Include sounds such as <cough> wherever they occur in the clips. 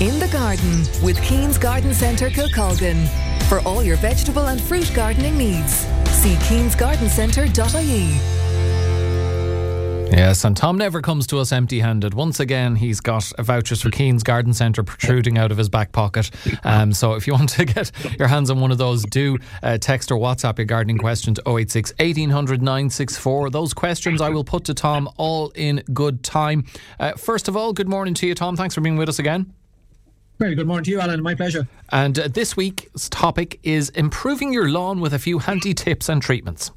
In the garden with Keane's Garden Centre Kilcolgan. For all your vegetable and fruit gardening needs, see keanesgardencentre.ie. Yes, and Tom never comes to us empty handed. Once again, he's got vouchers for Keane's Garden Centre protruding out of his back pocket. Um, so if you want to <laughs> get your hands on one of those, do uh, text or WhatsApp your gardening questions 086 1800 964. Those questions I will put to Tom all in good time. Uh, first of all, good morning to you, Tom. Thanks for being with us again. Very good morning to you, Alan. My pleasure. And uh, this week's topic is improving your lawn with a few handy tips and treatments.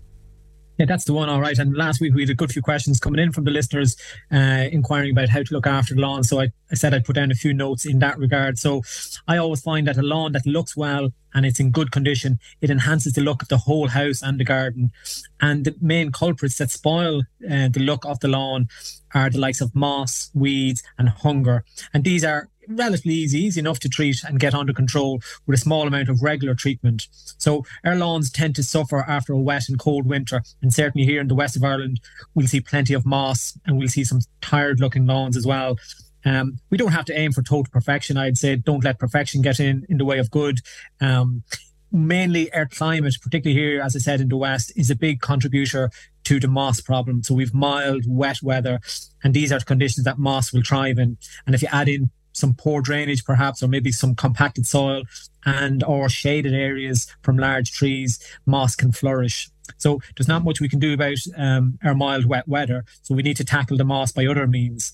Yeah, that's the one. All right. And last week we had a good few questions coming in from the listeners uh, inquiring about how to look after the lawn. So I, I said I'd put down a few notes in that regard. So I always find that a lawn that looks well and it's in good condition, it enhances the look of the whole house and the garden. And the main culprits that spoil uh, the look of the lawn are the likes of moss, weeds, and hunger. And these are relatively easy, easy enough to treat and get under control with a small amount of regular treatment. So our lawns tend to suffer after a wet and cold winter, and certainly here in the west of Ireland, we'll see plenty of moss and we'll see some tired looking lawns as well. Um, we don't have to aim for total perfection. I'd say don't let perfection get in in the way of good. Um, mainly our climate, particularly here, as I said, in the west, is a big contributor to the moss problem. So we've mild, wet weather, and these are the conditions that moss will thrive in. And if you add in some poor drainage perhaps or maybe some compacted soil and or shaded areas from large trees moss can flourish. So there's not much we can do about um, our mild wet weather. So we need to tackle the moss by other means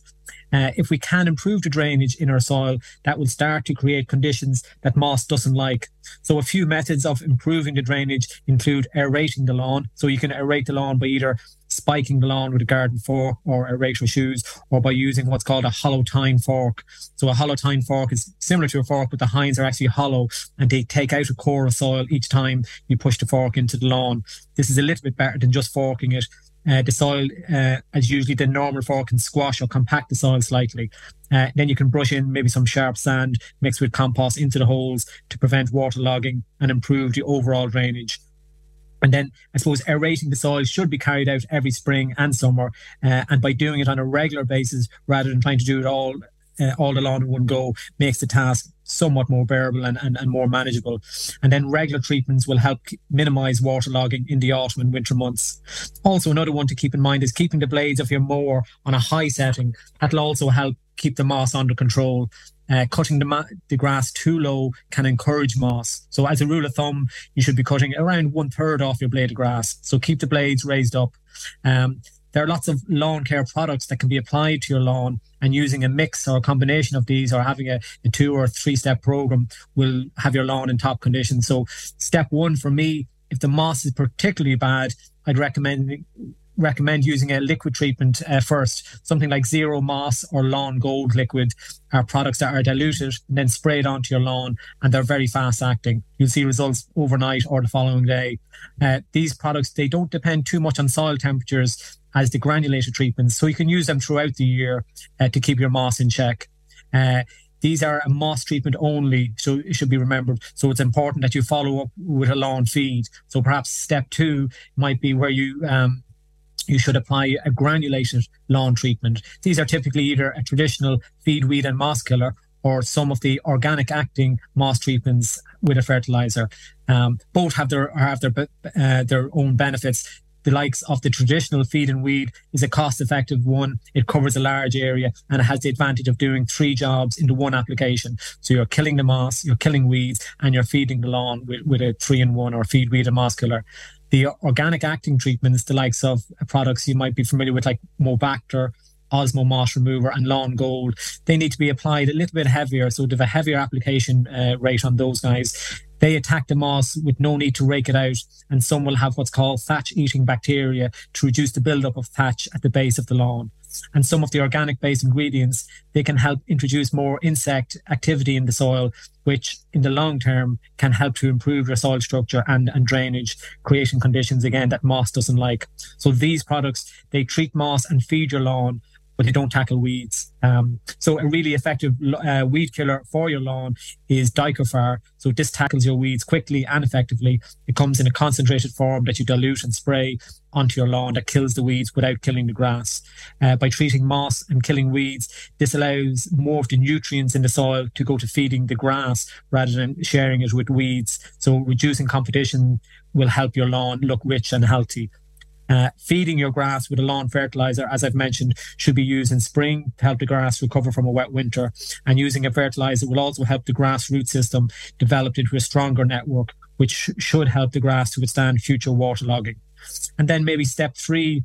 uh, if we can improve the drainage in our soil, that will start to create conditions that moss doesn't like. So, a few methods of improving the drainage include aerating the lawn. So, you can aerate the lawn by either spiking the lawn with a garden fork or aerator shoes, or by using what's called a hollow tine fork. So, a hollow tine fork is similar to a fork, but the tines are actually hollow and they take out a core of soil each time you push the fork into the lawn. This is a little bit better than just forking it uh, the soil, uh, as usually the normal fork can squash or compact the soil slightly. Uh, then you can brush in maybe some sharp sand mixed with compost into the holes to prevent waterlogging and improve the overall drainage. And then I suppose aerating the soil should be carried out every spring and summer. Uh, and by doing it on a regular basis rather than trying to do it all uh, all along in one go makes the task somewhat more bearable and, and, and more manageable. And then regular treatments will help minimize waterlogging in the autumn and winter months. Also, another one to keep in mind is keeping the blades of your mower on a high setting. That'll also help keep the moss under control. Uh, cutting the, ma- the grass too low can encourage moss. So, as a rule of thumb, you should be cutting around one third off your blade of grass. So, keep the blades raised up. Um, there are lots of lawn care products that can be applied to your lawn and using a mix or a combination of these or having a, a two or three step program will have your lawn in top condition. So step one for me, if the moss is particularly bad, I'd recommend recommend using a liquid treatment uh, first. Something like Zero Moss or Lawn Gold liquid are products that are diluted and then sprayed onto your lawn, and they're very fast acting. You'll see results overnight or the following day. Uh, these products they don't depend too much on soil temperatures as the granulated treatments. So you can use them throughout the year uh, to keep your moss in check. Uh, these are a moss treatment only, so it should be remembered. So it's important that you follow up with a lawn feed. So perhaps step two might be where you um, you should apply a granulated lawn treatment. These are typically either a traditional feed, weed, and moss killer, or some of the organic acting moss treatments with a fertilizer. Um, both have their have their uh, their own benefits the likes of the traditional feed and weed is a cost effective one. It covers a large area and it has the advantage of doing three jobs into one application. So you're killing the moss, you're killing weeds, and you're feeding the lawn with, with a three in one or feed, weed, and moss killer. The organic acting treatments, the likes of products you might be familiar with, like Mobacter, Osmo Moss Remover and Lawn Gold, they need to be applied a little bit heavier. So they have a heavier application uh, rate on those guys. They attack the moss with no need to rake it out, and some will have what's called thatch eating bacteria to reduce the buildup of thatch at the base of the lawn. And some of the organic based ingredients, they can help introduce more insect activity in the soil, which in the long term can help to improve your soil structure and, and drainage, creating conditions again that moss doesn't like. So these products, they treat moss and feed your lawn but they don't tackle weeds. Um, so a really effective uh, weed killer for your lawn is Dicophar. So this tackles your weeds quickly and effectively. It comes in a concentrated form that you dilute and spray onto your lawn that kills the weeds without killing the grass. Uh, by treating moss and killing weeds, this allows more of the nutrients in the soil to go to feeding the grass rather than sharing it with weeds. So reducing competition will help your lawn look rich and healthy. Uh, feeding your grass with a lawn fertilizer, as I've mentioned, should be used in spring to help the grass recover from a wet winter. And using a fertilizer will also help the grass root system develop into a stronger network, which should help the grass to withstand future waterlogging. And then maybe step three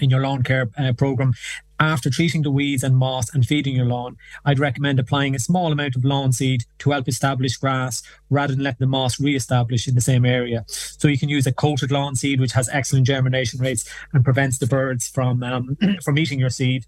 in your lawn care uh, program after treating the weeds and moss and feeding your lawn, I'd recommend applying a small amount of lawn seed to help establish grass rather than letting the moss re-establish in the same area. So you can use a coated lawn seed, which has excellent germination rates and prevents the birds from um, <clears throat> from eating your seed.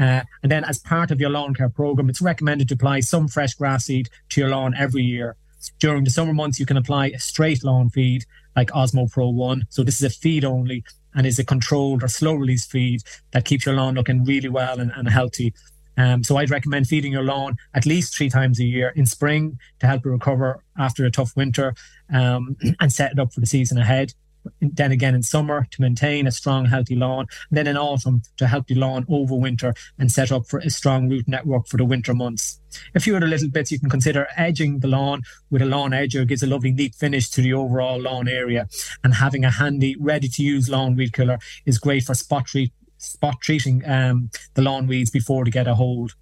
Uh, and then, as part of your lawn care program, it's recommended to apply some fresh grass seed to your lawn every year. During the summer months, you can apply a straight lawn feed like Osmo Pro 1. So this is a feed only and is a controlled or slow release feed that keeps your lawn looking really well and, and healthy. Um, so I'd recommend feeding your lawn at least three times a year in spring to help it recover after a tough winter um, <clears throat> and set it up for the season ahead then again in summer to maintain a strong, healthy lawn, and then in autumn to help the lawn over winter and set up for a strong root network for the winter months. A few other little bits you can consider edging the lawn with a lawn edger gives a lovely neat finish to the overall lawn area. And having a handy, ready to use lawn weed killer is great for spot treat spot treating um, the lawn weeds before they get a hold.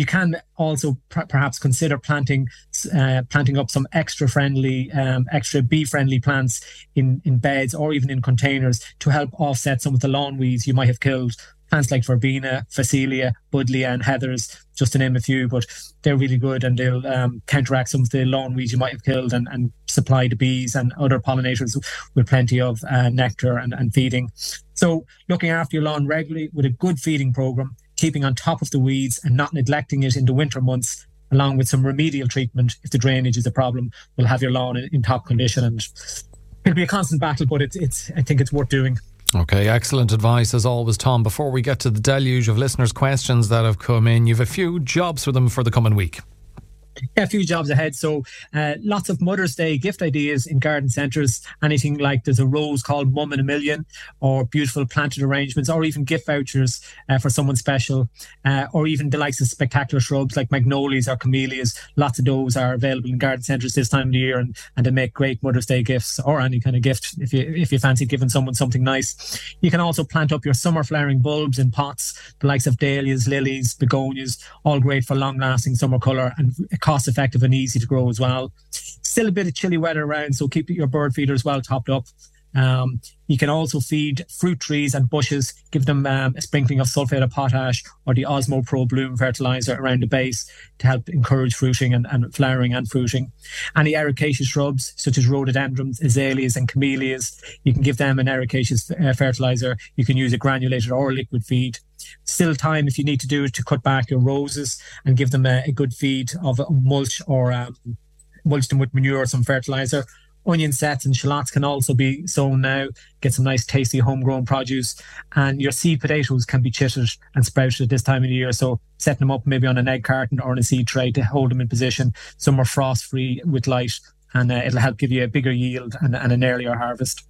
You can also pr- perhaps consider planting uh, planting up some extra friendly, um, extra bee friendly plants in in beds or even in containers to help offset some of the lawn weeds you might have killed. Plants like verbena, phacelia, buddleia, and heathers, just to name a few, but they're really good and they'll um, counteract some of the lawn weeds you might have killed and, and supply the bees and other pollinators with plenty of uh, nectar and, and feeding. So, looking after your lawn regularly with a good feeding program keeping on top of the weeds and not neglecting it in the winter months, along with some remedial treatment if the drainage is a problem, will have your lawn in, in top condition. And it'll be a constant battle, but it's, it's I think it's worth doing. Okay, excellent advice as always, Tom. Before we get to the deluge of listeners' questions that have come in, you've a few jobs for them for the coming week a few jobs ahead. So uh, lots of Mother's Day gift ideas in garden centres. Anything like there's a rose called Mum in a Million, or beautiful planted arrangements, or even gift vouchers uh, for someone special, uh, or even the likes of spectacular shrubs like magnolias or camellias. Lots of those are available in garden centres this time of the year, and, and they make great Mother's Day gifts or any kind of gift if you if you fancy giving someone something nice. You can also plant up your summer flowering bulbs in pots, the likes of dahlias, lilies, begonias, all great for long lasting summer colour and cost effective and easy to grow as well. Still a bit of chilly weather around, so keep your bird feeders well topped up. Um, you can also feed fruit trees and bushes, give them um, a sprinkling of sulfate of potash or the Osmo Pro Bloom fertilizer around the base to help encourage fruiting and, and flowering and fruiting. Any ericaceous shrubs such as rhododendrons, azaleas, and camellias, you can give them an ericaceous uh, fertilizer. You can use a granulated or liquid feed. Still time if you need to do it to cut back your roses and give them a, a good feed of mulch or um, mulch them with manure or some fertilizer. Onion sets and shallots can also be sown now. Get some nice, tasty homegrown produce. And your seed potatoes can be chitted and sprouted at this time of the year. So setting them up maybe on an egg carton or in a seed tray to hold them in position. Some are frost free with light and uh, it'll help give you a bigger yield and, and an earlier harvest.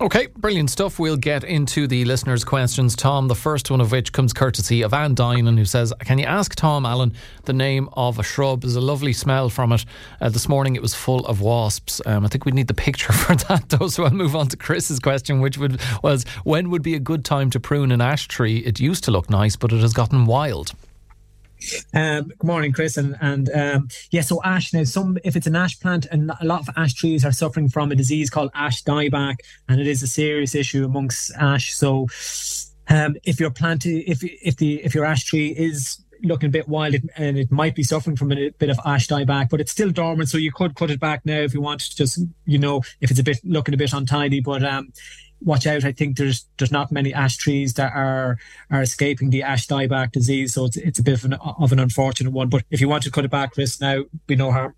Okay, brilliant stuff. We'll get into the listeners' questions, Tom. The first one of which comes courtesy of Anne Dinan, who says, Can you ask Tom Allen the name of a shrub? There's a lovely smell from it. Uh, this morning it was full of wasps. Um, I think we need the picture <laughs> for that, though. So I'll move on to Chris's question, which would, was, When would be a good time to prune an ash tree? It used to look nice, but it has gotten wild. Um, good morning, Chris, and and um, yeah. So ash now, some if it's an ash plant, and a lot of ash trees are suffering from a disease called ash dieback, and it is a serious issue amongst ash. So, um, if you're planting, if if the if your ash tree is looking a bit wild and it might be suffering from a bit of ash dieback, but it's still dormant, so you could cut it back now if you want. Just you know, if it's a bit looking a bit untidy, but um, watch out. I think there's there's not many ash trees that are are escaping the ash dieback disease, so it's it's a bit of an, of an unfortunate one. But if you want to cut it back, Chris, now be no harm.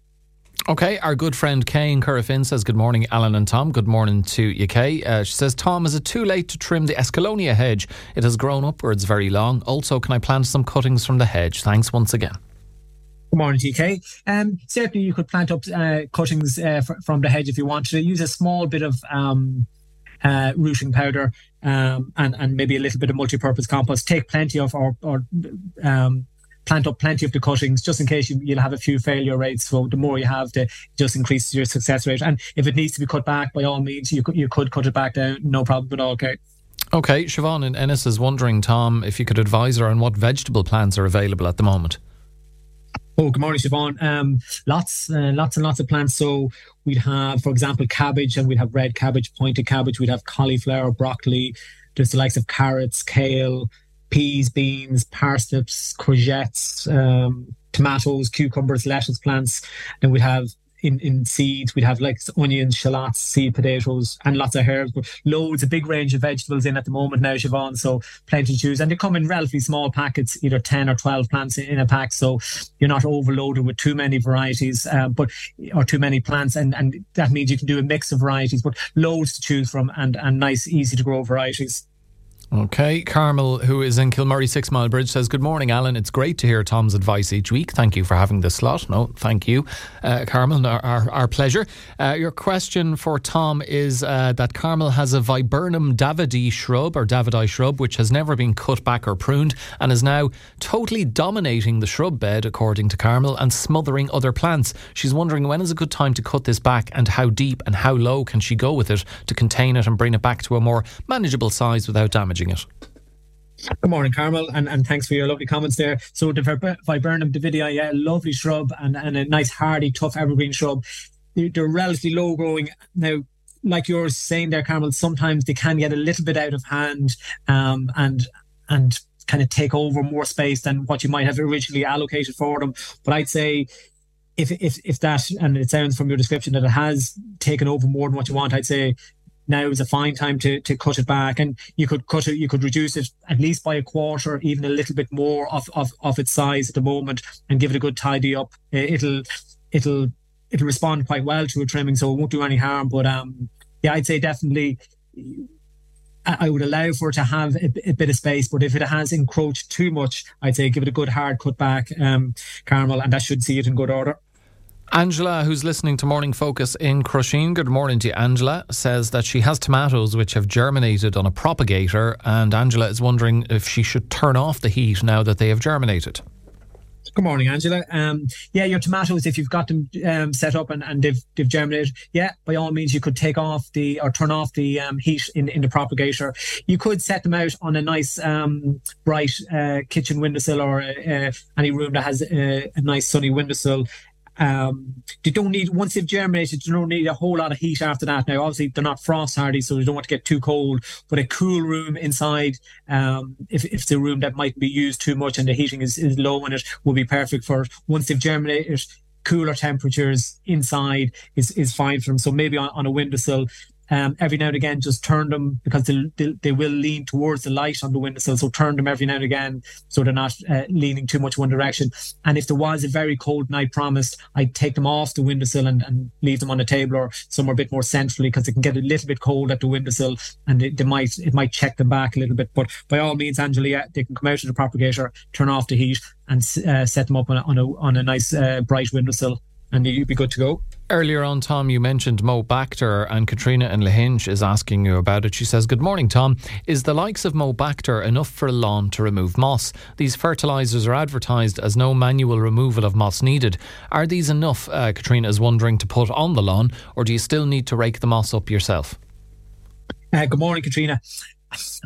Okay, our good friend Kay in Corofin says, Good morning, Alan and Tom. Good morning to you, Kay. Uh, she says, Tom, is it too late to trim the Escallonia hedge? It has grown upwards very long. Also, can I plant some cuttings from the hedge? Thanks once again. Good morning, TK. Um, certainly, you could plant up uh, cuttings uh, fr- from the hedge if you wanted to. Use a small bit of um, uh, rooting powder um, and and maybe a little bit of multi-purpose compost. Take plenty of or, or um, plant up plenty of the cuttings just in case you, will have a few failure rates. So the more you have, the just increases your success rate. And if it needs to be cut back, by all means, you could you could cut it back down. No problem at all. Okay. Okay, Siobhan and Ennis is wondering, Tom, if you could advise her on what vegetable plants are available at the moment. Oh, good morning, Siobhan. Um, lots, uh, lots and lots of plants. So we'd have, for example, cabbage, and we'd have red cabbage, pointed cabbage. We'd have cauliflower, broccoli. There's the likes of carrots, kale, peas, beans, parsnips, courgettes, um, tomatoes, cucumbers, lettuce plants. And we'd have in, in seeds. We'd have like onions, shallots, seed potatoes, and lots of herbs. But loads, a big range of vegetables in at the moment now, Siobhan. So plenty to choose. And they come in relatively small packets, either 10 or 12 plants in, a pack. So you're not overloaded with too many varieties, uh, but or too many plants. And, and that means you can do a mix of varieties, but loads to choose from and, and nice, easy to grow varieties. Okay, Carmel, who is in Kilmurry Six Mile Bridge, says, Good morning, Alan. It's great to hear Tom's advice each week. Thank you for having this slot. No, thank you, uh, Carmel. Our, our, our pleasure. Uh, your question for Tom is uh, that Carmel has a Viburnum davidii shrub or davidi shrub, which has never been cut back or pruned and is now totally dominating the shrub bed, according to Carmel, and smothering other plants. She's wondering when is a good time to cut this back and how deep and how low can she go with it to contain it and bring it back to a more manageable size without damage it. Good morning, Carmel, and, and thanks for your lovely comments there. So the Viburnum davidii, yeah, lovely shrub and, and a nice hardy, tough evergreen shrub. They're, they're relatively low growing. Now, like you're saying there, Carmel, sometimes they can get a little bit out of hand um, and and kind of take over more space than what you might have originally allocated for them. But I'd say if if if that and it sounds from your description that it has taken over more than what you want, I'd say now is a fine time to, to cut it back. And you could cut it, you could reduce it at least by a quarter, even a little bit more of, of, of its size at the moment and give it a good tidy up. It'll, it'll, it'll respond quite well to a trimming, so it won't do any harm. But um, yeah, I'd say definitely I would allow for it to have a, a, bit of space, but if it has encroached too much, I'd say give it a good hard cut back, um, Carmel, and that should see it in good order. Angela, who's listening to Morning Focus in Crusheen, good morning to you. Angela says that she has tomatoes which have germinated on a propagator, and Angela is wondering if she should turn off the heat now that they have germinated. Good morning, Angela. Um, yeah, your tomatoes, if you've got them um, set up and, and they've, they've germinated, yeah, by all means, you could take off the or turn off the um, heat in, in the propagator. You could set them out on a nice um, bright uh, kitchen windowsill or uh, any room that has a, a nice sunny windowsill um, they don't need once they've germinated, they don't need a whole lot of heat after that. Now, obviously, they're not frost hardy, so they don't want to get too cold. But a cool room inside, um, if if a room that might be used too much and the heating is, is low in it, will be perfect for it. once they've germinated. Cooler temperatures inside is is fine for them. So maybe on, on a windowsill, um, every now and again, just turn them because they, they, they, will lean towards the light on the windowsill. So turn them every now and again so they're not uh, leaning too much one direction. And if there was a very cold night promised, I'd take them off the windowsill and, and leave them on a table or somewhere a bit more centrally because it can get a little bit cold at the windowsill and it, they might it might check them back a little bit. But by all means, Angela, they can come out of the propagator, turn off the heat, and uh, set them up on a, on a, on a nice uh, bright windowsill, and you'd be good to go. Earlier on, Tom, you mentioned Mo Bacter, and Katrina in Lahinch is asking you about it. She says, Good morning, Tom. Is the likes of Mo Bacter enough for a lawn to remove moss? These fertilisers are advertised as no manual removal of moss needed. Are these enough, uh, Katrina is wondering, to put on the lawn, or do you still need to rake the moss up yourself? Uh, good morning, Katrina.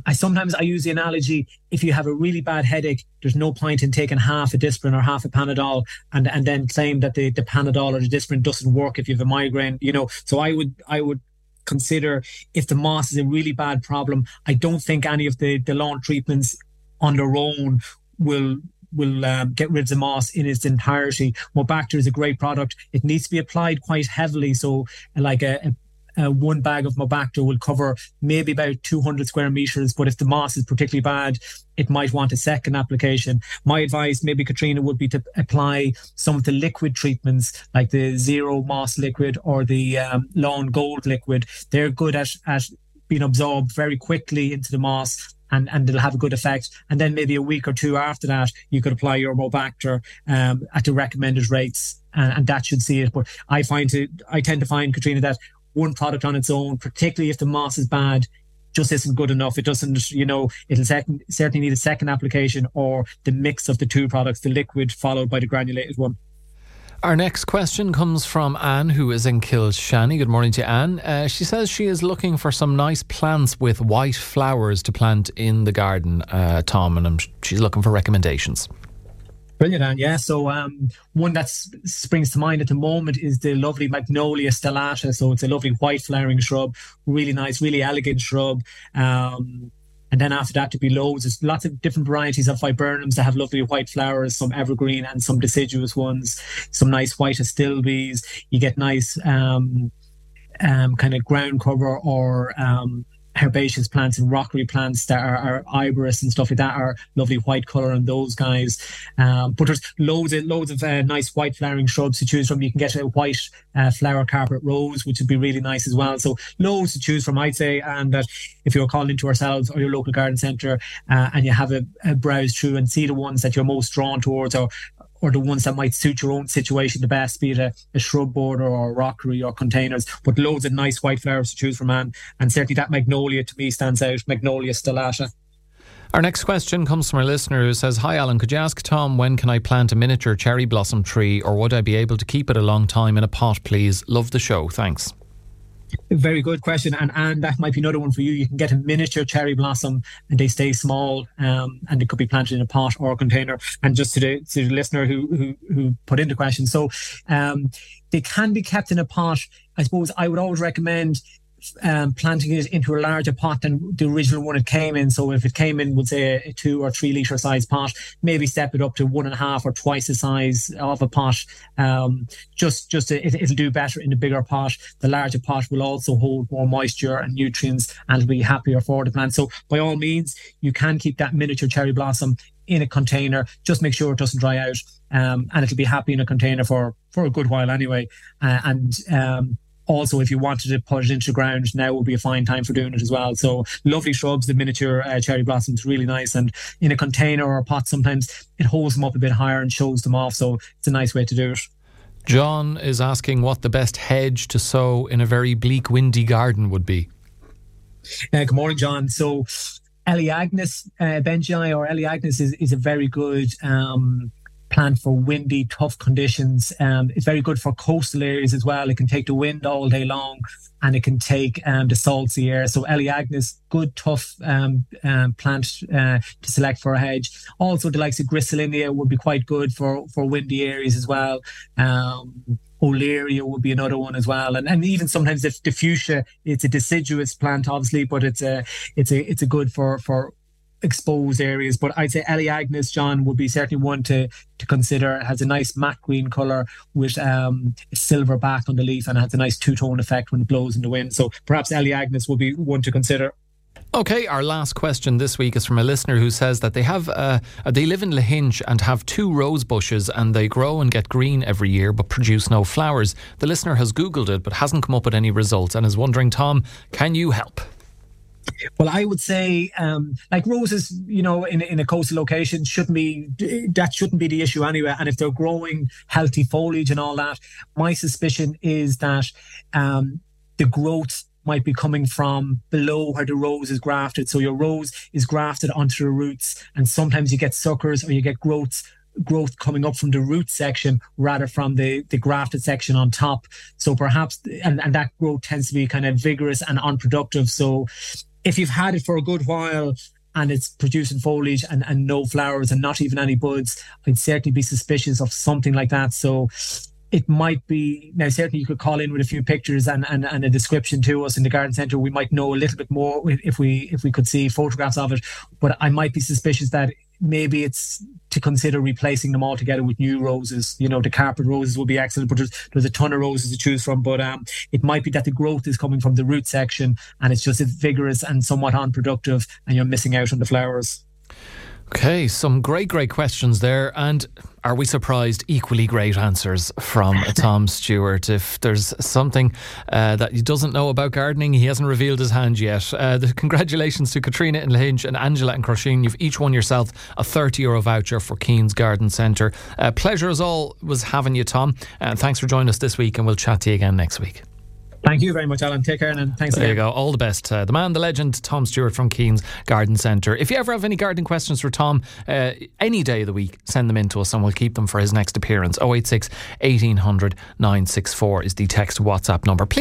I sometimes I use the analogy: if you have a really bad headache, there's no point in taking half a Disprin or half a Panadol and and then claim that the, the Panadol or the Disprin doesn't work if you have a migraine. You know, so I would I would consider if the moss is a really bad problem. I don't think any of the the lawn treatments on their own will will um, get rid of the moss in its entirety. Mobacter is a great product. It needs to be applied quite heavily. So, like a, a uh, one bag of Mobacter will cover maybe about 200 square meters. But if the moss is particularly bad, it might want a second application. My advice, maybe Katrina, would be to apply some of the liquid treatments like the zero moss liquid or the um, lawn gold liquid. They're good at, at being absorbed very quickly into the moss and, and it'll have a good effect. And then maybe a week or two after that, you could apply your Mobacter um, at the recommended rates, and, and, that should see it. But I find to, I tend to find Katrina that one product on its own, particularly if the moss is bad, just isn't good enough. It doesn't, you know, it'll second, certainly need a second application or the mix of the two products, the liquid followed by the granulated one. Our next question comes from Anne, who is in Kilshanny. Good morning to Anne. Uh, she says she is looking for some nice plants with white flowers to plant in the garden, uh, Tom, and she's looking for recommendations. Brilliant, Anne. Yeah. So um, one that springs to mind at the moment is the lovely Magnolia stellata. So it's a lovely white flowering shrub, really nice, really elegant shrub. Um, and then after that, to be loads. There's lots of different varieties of viburnums that have lovely white flowers, some evergreen and some deciduous ones, some nice white astilbes. You get nice um, um, kind of ground cover or um, herbaceous plants and rockery plants that are, are iberis and stuff like that are lovely white color on those guys. Um, but there's loads of loads of uh, nice white flowering shrubs to choose from. You can get a white uh, flower carpet rose, which would be really nice as well. So loads to choose from, I'd say. And that if you're calling into ourselves or your local garden centre uh, and you have a, a browse through and see the ones that you're most drawn towards or or the ones that might suit your own situation the best, be it a, a shrub border or a rockery or containers, but loads of nice white flowers to choose from, man. And certainly that magnolia to me stands out, Magnolia stellata. Our next question comes from a listener who says, Hi Alan, could you ask Tom when can I plant a miniature cherry blossom tree or would I be able to keep it a long time in a pot, please? Love the show. Thanks. Very good question, and and that might be another one for you. You can get a miniature cherry blossom, and they stay small, um, and it could be planted in a pot or a container. And just to the to the listener who who, who put in the question, so um, they can be kept in a pot. I suppose I would always recommend um, planting it into a larger pot than the original one it came in. So if it came in, would say a, two or three litre size pot, maybe step it up to one and a half or twice the size of a pot. Um, just just to, it, will do better in a bigger pot. The larger pot will also hold more moisture and nutrients and be happier for the plant. So by all means, you can keep that miniature cherry blossom in a container. Just make sure it doesn't dry out, um, and it'll be happy in a container for for a good while anyway. Uh, and um, also if you wanted to put it into the ground now would be a fine time for doing it as well. So lovely shrubs the miniature uh, cherry blossoms really nice. And in a container or a pot sometimes it holds them up a bit higher and shows them off. So it's a nice way to do it. John is asking what the best hedge to sow in a very bleak windy garden would be. Uh, good morning john. So Elaeagnus uh, ebbingei or Elaeagnus is, is a very good um, plant for windy, tough conditions. Um, it's very good for coastal areas as well. It can take the wind all day long and it can take um, the salty air. So Elaeagnus, good, tough um, um, plant uh, to select for a hedge. Also, the likes of Griselinia would be quite good for, for windy areas as well. Um, Olearia would be another one as well, and and even sometimes if the fuchsia, it's a deciduous plant, obviously, but it's a it's a it's a good for for exposed areas. But I'd say Elaeagnus, John, would be certainly one to to consider. It has a nice matte green colour with um, silver back on the leaf and has a nice two tone effect when it blows in the wind. So perhaps Elaeagnus will be one to consider. Okay, our last question this week is from a listener who says that they have uh, they live in Lahinch and have two rose bushes and they grow and get green every year but produce no flowers. The listener has googled it but hasn't come up with any results and is wondering, Tom, can you help? Well, I would say, um, like roses, you know, in in a coastal location shouldn't be that shouldn't be the issue anyway. And if they're growing healthy foliage and all that, my suspicion is that um, the growth might be coming from below where the rose is grafted. So your rose is grafted onto the roots, and sometimes you get suckers or you get growths growth coming up from the root section rather from the, the grafted section on top. So perhaps, and, and that growth tends to be kind of vigorous and unproductive. So if you've had it for a good while and it's producing foliage and, and no flowers and not even any buds, I'd certainly be suspicious of something like that. So it might be now certainly you could call in with a few pictures and, and, and a description to us in the garden center we might know a little bit more if we if we could see photographs of it but i might be suspicious that maybe it's to consider replacing them all together with new roses. You know, the carpet roses will be excellent, but there's, there's a ton of roses to choose from. But um, it might be that the growth is coming from the root section and it's just vigorous and somewhat unproductive, and you're missing out on the flowers. Okay, some great, great questions there. And are we surprised? Equally great answers from <laughs> Tom Stewart. If there's something uh, that he doesn't know about gardening, he hasn't revealed his hand yet. Uh, the, congratulations to Katrina and Lahinch and Angela and Crusheen. You've each won yourself a 30 euro voucher for Keane's Garden Centre. Uh, pleasure as all was having you, Tom. And thanks for joining us this week, and we'll chat to you again next week. Thank you very much, Alan. Take care and thanks there again. you go. All the best. Uh, the man, the legend, Tom Stewart from Keane's Garden Centre. If you ever have any gardening questions for Tom, uh, any day of the week, send them in to us and we'll keep them for his next appearance. 086 1800 964 is the text WhatsApp number. Please